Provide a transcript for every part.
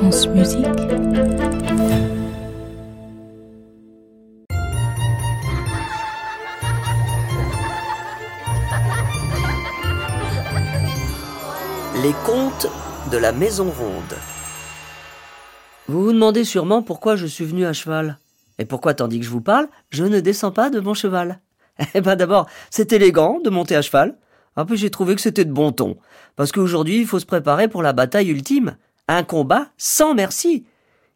France Musique. Les contes de la Maison Ronde. Vous vous demandez sûrement pourquoi je suis venu à cheval. Et pourquoi, tandis que je vous parle, je ne descends pas de mon cheval? Eh ben d'abord, c'est élégant de monter à cheval. Un peu, j'ai trouvé que c'était de bon ton. Parce qu'aujourd'hui, il faut se préparer pour la bataille ultime. Un combat sans merci.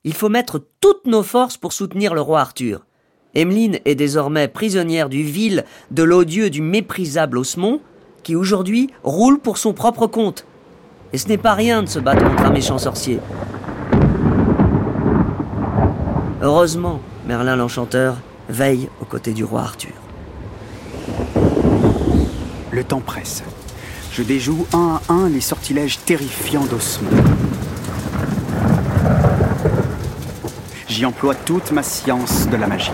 Il faut mettre toutes nos forces pour soutenir le roi Arthur. Emmeline est désormais prisonnière du vil, de l'odieux, du méprisable Osmond, qui aujourd'hui roule pour son propre compte. Et ce n'est pas rien de se battre contre un méchant sorcier. Heureusement, Merlin l'Enchanteur veille aux côtés du roi Arthur. Le temps presse. Je déjoue un à un les sortilèges terrifiants d'Osmond. J'y emploie toute ma science de la magie.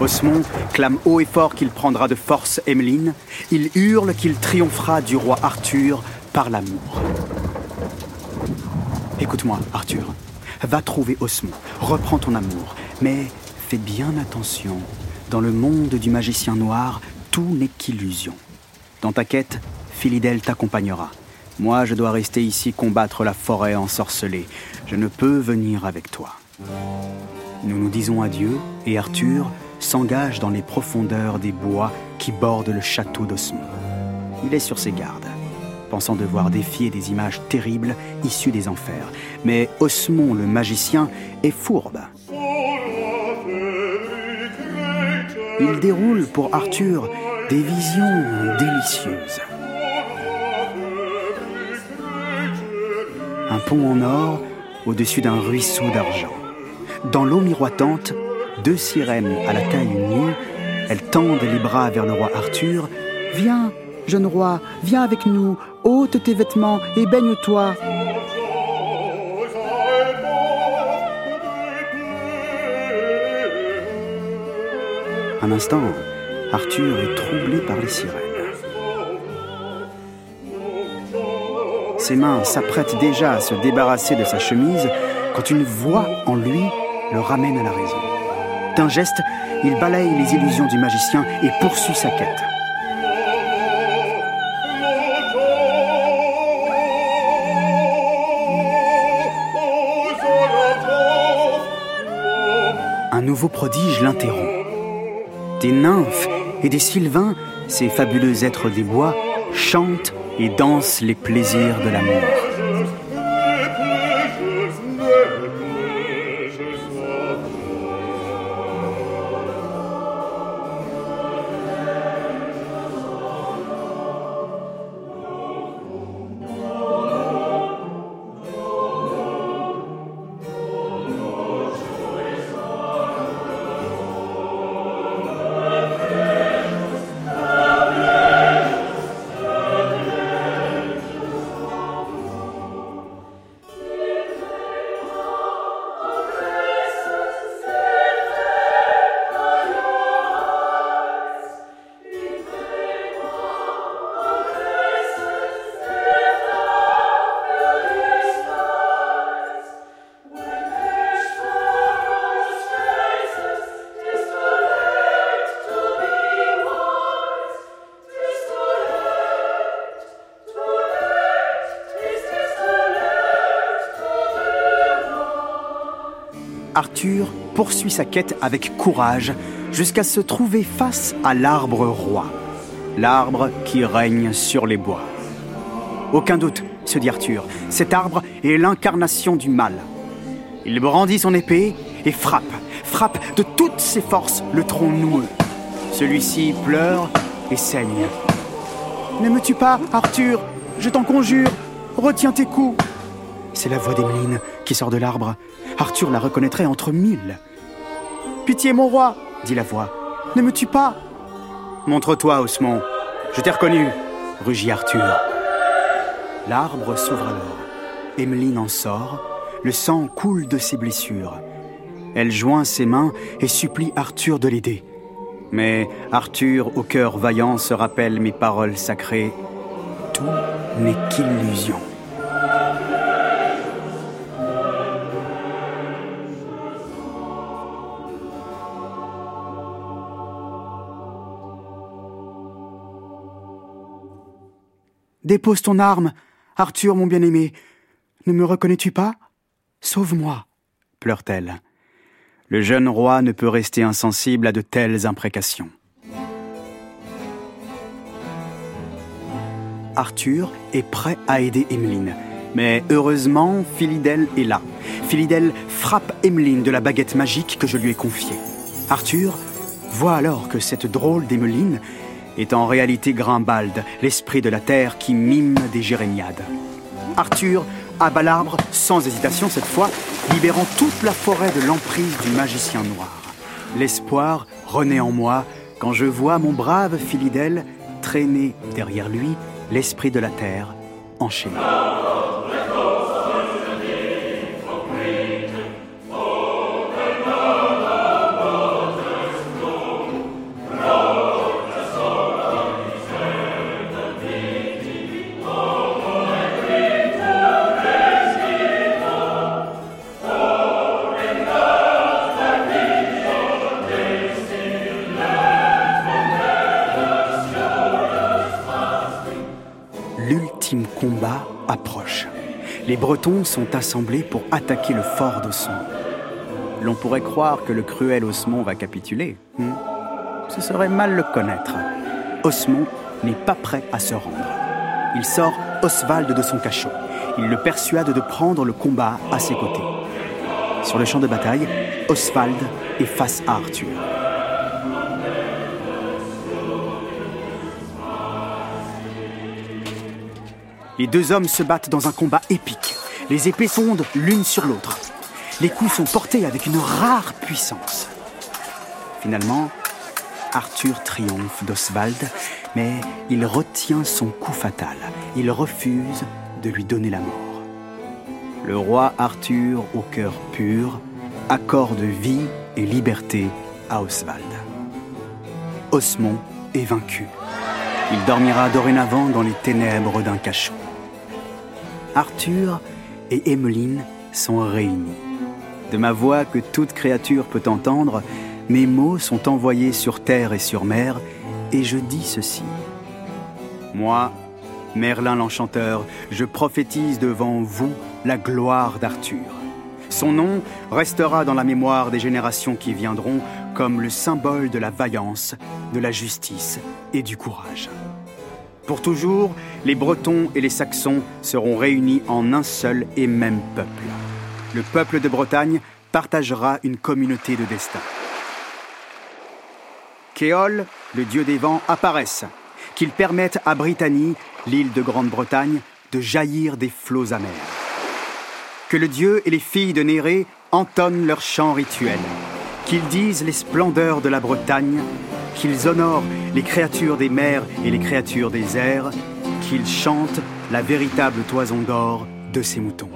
Osmond clame haut et fort qu'il prendra de force Emmeline. Il hurle qu'il triomphera du roi Arthur par l'amour. Écoute-moi, Arthur. Va trouver Osmond. Reprends ton amour. Mais fais bien attention. Dans le monde du magicien noir, tout n'est qu'illusion. Dans ta quête, Philidel t'accompagnera. Moi, je dois rester ici combattre la forêt ensorcelée. Je ne peux venir avec toi. Nous nous disons adieu et Arthur s'engage dans les profondeurs des bois qui bordent le château d'Osmond. Il est sur ses gardes, pensant devoir défier des images terribles issues des enfers. Mais Osmond le magicien est fourbe. Il déroule pour Arthur des visions délicieuses. Un pont en or au-dessus d'un ruisseau d'argent. Dans l'eau miroitante, deux sirènes à la taille nue, elles tendent les bras vers le roi Arthur. Viens, jeune roi, viens avec nous, ôte tes vêtements et baigne-toi. Un instant, Arthur est troublé par les sirènes. Ses mains s'apprêtent déjà à se débarrasser de sa chemise quand une voix en lui le ramène à la raison. D'un geste, il balaye les illusions du magicien et poursuit sa quête. Un nouveau prodige l'interrompt. Des nymphes et des sylvains, ces fabuleux êtres des bois, chantent et dansent les plaisirs de l'amour. Arthur poursuit sa quête avec courage jusqu'à se trouver face à l'arbre roi, l'arbre qui règne sur les bois. Aucun doute, se dit Arthur, cet arbre est l'incarnation du mal. Il brandit son épée et frappe, frappe de toutes ses forces le tronc noueux. Celui-ci pleure et saigne. Ne me tue pas, Arthur, je t'en conjure, retiens tes coups. C'est la voix d'Emeline qui sort de l'arbre. Arthur la reconnaîtrait entre mille. Pitié, mon roi, dit la voix. Ne me tue pas. Montre-toi, Osmond. Je t'ai reconnu, rugit Arthur. L'arbre s'ouvre alors. Emmeline en sort. Le sang coule de ses blessures. Elle joint ses mains et supplie Arthur de l'aider. Mais Arthur, au cœur vaillant, se rappelle mes paroles sacrées. Tout n'est qu'illusion. Dépose ton arme. Arthur, mon bien-aimé. Ne me reconnais-tu pas? Sauve-moi, pleure-t-elle. Le jeune roi ne peut rester insensible à de telles imprécations. Arthur est prêt à aider Emmeline. Mais heureusement, Philidel est là. Philidel frappe Emmeline de la baguette magique que je lui ai confiée. Arthur voit alors que cette drôle d'Emmeline est en réalité Grimbald, l'esprit de la terre qui mime des jérémiades. Arthur abat l'arbre sans hésitation cette fois, libérant toute la forêt de l'emprise du magicien noir. L'espoir renaît en moi quand je vois mon brave Philidel traîner derrière lui l'esprit de la terre enchaîné. Combat approche. Les Bretons sont assemblés pour attaquer le fort d'Osmond. L'on pourrait croire que le cruel Osmond va capituler. Hmm? Ce serait mal le connaître. Osmond n'est pas prêt à se rendre. Il sort Oswald de son cachot. Il le persuade de prendre le combat à ses côtés. Sur le champ de bataille, Oswald est face à Arthur. Les deux hommes se battent dans un combat épique. Les épées fondent l'une sur l'autre. Les coups sont portés avec une rare puissance. Finalement, Arthur triomphe d'Oswald, mais il retient son coup fatal. Il refuse de lui donner la mort. Le roi Arthur, au cœur pur, accorde vie et liberté à Oswald. Osmond est vaincu. Il dormira dorénavant dans les ténèbres d'un cachot. Arthur et Emmeline sont réunis. De ma voix que toute créature peut entendre, mes mots sont envoyés sur terre et sur mer, et je dis ceci. Moi, Merlin l'Enchanteur, je prophétise devant vous la gloire d'Arthur. Son nom restera dans la mémoire des générations qui viendront comme le symbole de la vaillance, de la justice et du courage. Pour toujours, les Bretons et les Saxons seront réunis en un seul et même peuple. Le peuple de Bretagne partagera une communauté de destin. Kéol, le dieu des vents, apparaisse, qu'il permette à Britannie, l'île de Grande-Bretagne, de jaillir des flots amers. Que le dieu et les filles de Néré entonnent leurs chants rituels, qu'ils disent les splendeurs de la Bretagne qu'ils honorent les créatures des mers et les créatures des airs, qu'ils chantent la véritable toison d'or de ces moutons.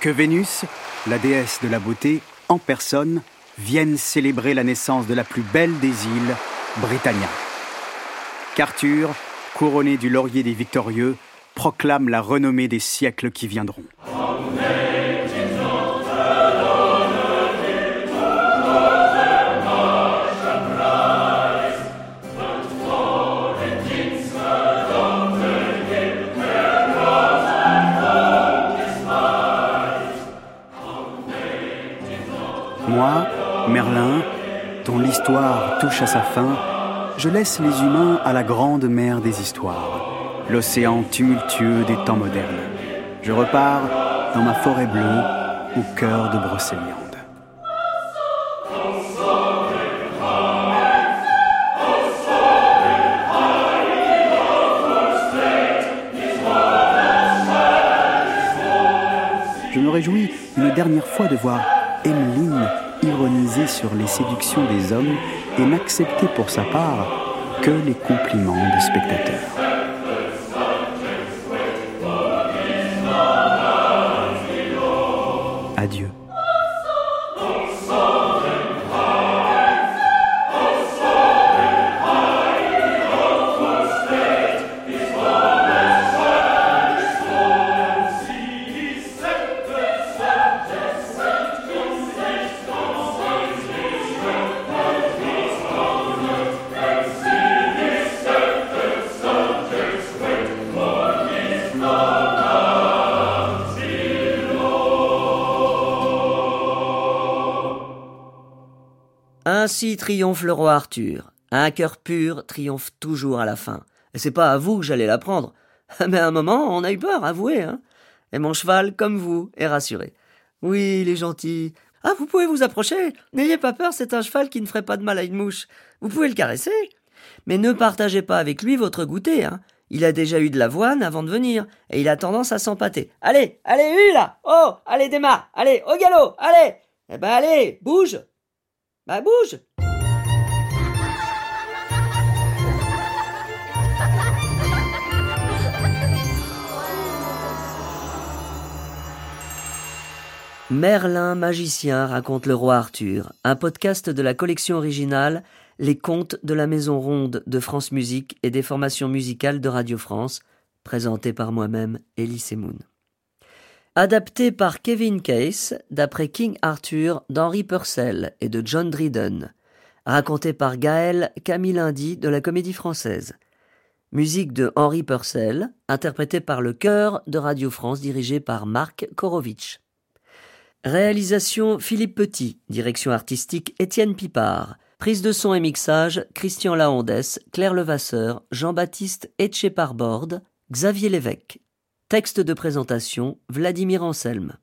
Que Vénus, la déesse de la beauté, en personne, viennent célébrer la naissance de la plus belle des îles, Britannia. Qu'Arthur, couronné du laurier des victorieux, proclame la renommée des siècles qui viendront. À sa fin, je laisse les humains à la grande mer des histoires, l'océan tumultueux des temps modernes. Je repars dans ma forêt bleue au cœur de Brocéliande. Je me réjouis une dernière fois de voir Emmeline ironiser sur les séductions des hommes et n'accepter pour sa part que les compliments des spectateurs. Ainsi triomphe le roi Arthur. Un cœur pur triomphe toujours à la fin. Et c'est pas à vous que j'allais l'apprendre. Mais à un moment, on a eu peur, avouez, hein. Et mon cheval, comme vous, est rassuré. Oui, il est gentil. Ah, vous pouvez vous approcher. N'ayez pas peur, c'est un cheval qui ne ferait pas de mal à une mouche. Vous pouvez le caresser. Mais ne partagez pas avec lui votre goûter, hein. Il a déjà eu de l'avoine avant de venir, et il a tendance à s'empâter. Allez, allez, hu là Oh Allez, démarre Allez, au galop Allez Eh ben allez, bouge Bah bouge Merlin magicien raconte le roi Arthur, un podcast de la collection originale Les contes de la Maison Ronde de France Musique et des formations musicales de Radio France, présenté par moi-même, Elise Moon. Adapté par Kevin Case, d'après King Arthur d'Henry Purcell et de John Dryden. Raconté par Gaël Camilindi de la Comédie Française. Musique de Henry Purcell, interprété par le chœur de Radio France dirigé par Marc Korovitch. Réalisation Philippe Petit, direction artistique Étienne Pipard, prise de son et mixage Christian Lahondès, Claire Levasseur, Jean-Baptiste Etcheparbord, Xavier Lévesque. Texte de présentation Vladimir Anselme.